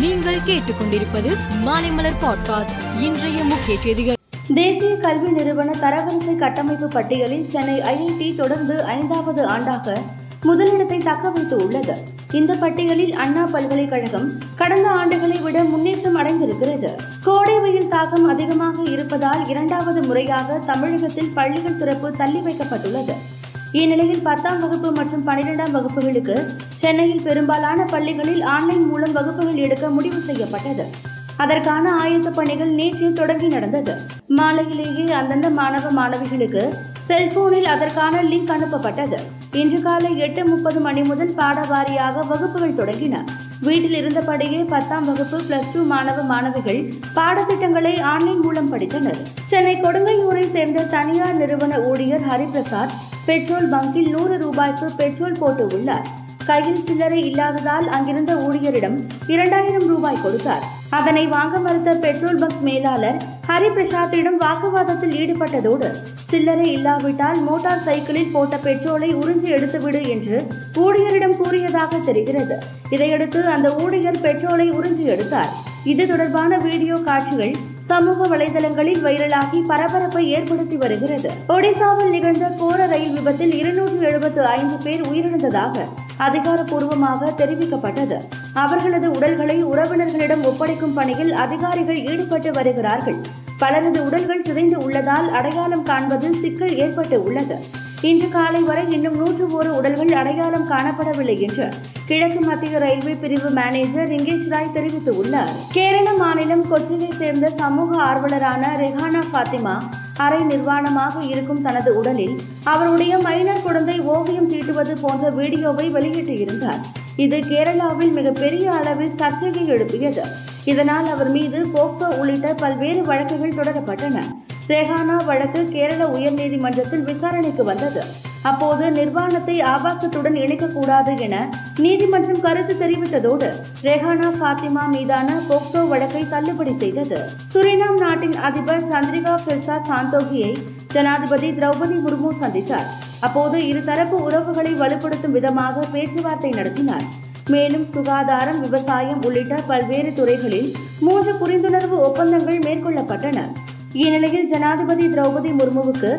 நீங்கள் கேட்டுக்கொண்டிருப்பது மாலைமலர் பாட்காஸ்ட். இன்றைய முக்கிய செய்திகள். தேசிய கல்வி நிறுவன தரவரிசை கட்டமைப்பு பட்டியலில் சென்னை ஐஐடி தொடர்ந்து ஐந்தாவது ஆண்டாக முதலிடத்தை தக்க வைத்து உள்ளது. இந்த பட்டியலில் அண்ணா பல்கலைக்கழகம் கடந்த ஆண்டுகளை விட முன்னேற்றம் அடைந்திருக்கிறது. கோடை வெயில் தாக்கம் அதிகமாக இருப்பதால் இரண்டாவது முறையாக தமிழகத்தில் பள்ளிகள் திறப்பு தள்ளி வைக்கப்பட்டுள்ளது. இந்நிலையில் பத்தாம் வகுப்பு மற்றும் பன்னிரெண்டாம் வகுப்புகளுக்கு சென்னையில் பெரும்பாலான பள்ளிகளில் ஆன்லைன் மூலம் வகுப்புகள் எடுக்க முடிவு செய்யப்பட்டது. அதற்கான ஆயத்த பணிகள் நேற்று தொடங்கி நடந்தது. மாலையிலேயே அந்தந்த மாணவ மாணவிகளுக்கு செல்போனில் அதற்கான லிங்க் அனுப்பப்பட்டது. இன்று காலை எட்டு முப்பது மணி முதல் பாடவாரியாக வகுப்புகள் தொடங்கின. வீட்டில் இருந்தபடியே பத்தாம் வகுப்பு பிளஸ் டூ மாணவ மாணவிகள் பாடத்திட்டங்களை ஆன்லைன் மூலம் படித்தனர். சென்னை கொடுங்கையூரை சேர்ந்த தனியார் நிறுவன ஊழியர் ஹரிபிரசாத் பெட்ரோல் பங்கில் நூறு ரூபாய்க்கு பெட்ரோல் போட்டு உள்ளார் கையில் சில்லறை இல்லாததால் அங்கிருந்த ஊழியரிடம் இரண்டாயிரம் ரூபாய் கொடுத்தார். அதனை வாங்க மறுத்த பெட்ரோல் பங்க் மேலாளர் ஹரிபிரசாத்திடம் வாக்குவாதத்தில் ஈடுபட்டதோடு சில்லறை இல்லாவிட்டால் மோட்டார் சைக்கிளில் போட்ட பெட்ரோலை உறிஞ்சி எடுத்துவிடு என்று ஊழியரிடம் கூறியதாக தெரிகிறது. இதையடுத்து அந்த ஊழியர் பெட்ரோலை உறிஞ்சி எடுத்தார். இது தொடர்பான வீடியோ காட்சிகள் சமூக வலைதளங்களில் வைரலாகி பரபரப்பை ஏற்படுத்தி வருகிறது. ஒடிசாவில் நிகழ்ந்த கோர ரயில் விபத்தில் இருநூற்று எழுபத்து ஐந்து பேர் உயிரிழந்ததாக அதிகாரப்பூர்வமாக தெரிவிக்கப்பட்டது. அவர்களது உடல்களை உறவினர்களிடம் ஒப்படைக்கும் பணியில் அதிகாரிகள் ஈடுபட்டு வருகிறார்கள். பலரது உடல்கள் சிதைந்து உள்ளதால் அடையாளம் காண்பதில் சிக்கல் ஏற்பட்டு உள்ளது. இன்று காலை வரை இன்னும் நூற்று ஒரு உடல்கள் அடையாளம் காணப்படவில்லை என்று கிழக்கு மத்திய ரயில்வே பிரிவு மேனேஜர் ரிங்கேஷ் ராய் தெரிவித்துள்ளார். கேரள மாநிலம் கொச்சியை சேர்ந்த சமூக ஆர்வலரான ரெஹானா ஃபாத்திமா அரை நிர்வாணமாக இருக்கும் தனது உடலில் அவருடைய மைனர் குழந்தை ஓவியம் தீட்டுவது போன்ற வீடியோவை வெளியிட்டிருந்தார். இது கேரளாவில் மிகப்பெரிய அளவில் சர்ச்சையை எழுப்பியது. இதனால் அவர் மீது போக்சோ உள்ளிட்ட பல்வேறு வழக்குகள் தொடரப்பட்டன. ரெஹானா வழக்கு கேரள உயர்நீதிமன்றத்தில் விசாரணைக்கு வந்தது. அப்போது நிர்வாணத்தை ஆபாசத்துடன் இணைக்கக்கூடாது என நீதிமன்றம் கருத்து தெரிவித்ததோடு ரெஹானா ஃபாத்திமா மீதான போக்சோ வழக்கை தள்ளுபடி செய்தது. சுரினாம் நாட்டின் அதிபர் சந்திரிகா பிர்சா சாந்தோகியை ஜனாதிபதி திரௌபதி முர்மு சந்தித்தார். அப்போது இருதரப்பு உறவுகளை வலுப்படுத்தும் விதமாக பேச்சுவார்த்தை நடத்தினார். மேலும் சுகாதாரம் விவசாயம் உள்ளிட்ட பல்வேறு துறைகளில் மூன்று புரிந்துணர்வு ஒப்பந்தங்கள் மேற்கொள்ளப்பட்டன. இந்நிலையில் ஜனாதிபதி திரௌபதி முர்முவுக்கு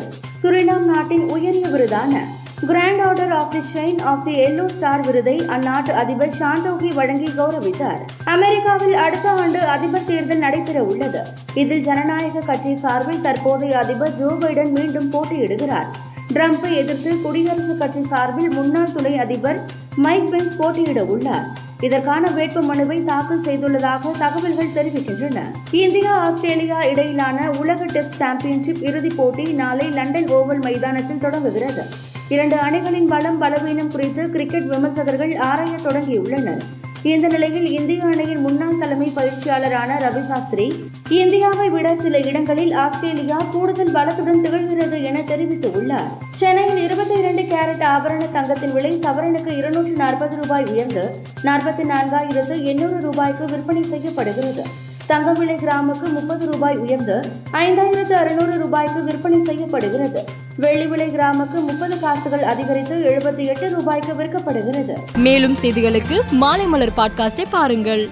சுரினாம் நாட்டின் உயரிய விருதான grand order of the chain of the yellow star விருதை அந்நாட்டு அதிபர் ஷாண்டோகி வழங்கி கௌரவித்தார். அமெரிக்காவில் அடுத்த ஆண்டு அதிபர் தேர்தல் நடைபெற உள்ளது. இதில் ஜனநாயக கட்சி சார்பில் தற்போதைய அதிபர் ஜோ பைடன் மீண்டும் போட்டியிடுகிறார். ட்ரம்ப்பை எதிர்த்து குடியரசுக் கட்சி சார்பில் முன்னாள் துணை அதிபர் மைக் பென்ஸ் போட்டியிட உள்ளார். இதற்கான வேட்பு மனுவை தாக்கல் செய்துள்ளதாக தகவல்கள் தெரிவிக்கின்றன. இந்தியா ஆஸ்திரேலியா இடையிலான உலக டெஸ்ட் சாம்பியன்ஷிப் இறுதிப் போட்டி நாளை லண்டன் ஓவல் மைதானத்தில் தொடங்குகிறது. இரண்டு அணிகளின் பலம் பலவீனம் குறித்து கிரிக்கெட் விமர்சகர்கள் ஆராய தொடங்கியுள்ளனர். இந்த நிலையில் இந்திய அணியின் முன்னாள் தலைமை பயிற்சியாளரான ரவி சாஸ்திரி இந்தியாவை விட சில இடங்களில் ஆஸ்திரேலியா கூடுதல் பலத்துடன் திகழ்கிறது என தெரிவித்துள்ளார் சென்னையில் இருபத்தி இரண்டு கேரட் ஆபரண தங்கத்தின் விலை சவரனுக்கு இருநூற்று நாற்பது ரூபாய் உயர்ந்து நாற்பத்தி நான்காயிரத்து எண்ணூறு ரூபாய்க்கு விற்பனை செய்யப்படுகிறது. தங்கவிலை கிராமுக்கு முப்பது ரூபாய் உயர்ந்து ஐந்தாயிரத்து அறுநூறு ரூபாய்க்கு விற்பனை செய்யப்படுகிறது. வெள்ளி விலை கிராமுக்கு முப்பது காசுகள் அதிகரித்து எழுபத்தி எட்டு ரூபாய்க்கு விற்கப்படுகிறது. மேலும் செய்திகளுக்கு மாலை மலர் பாட்காஸ்டை பாருங்கள்.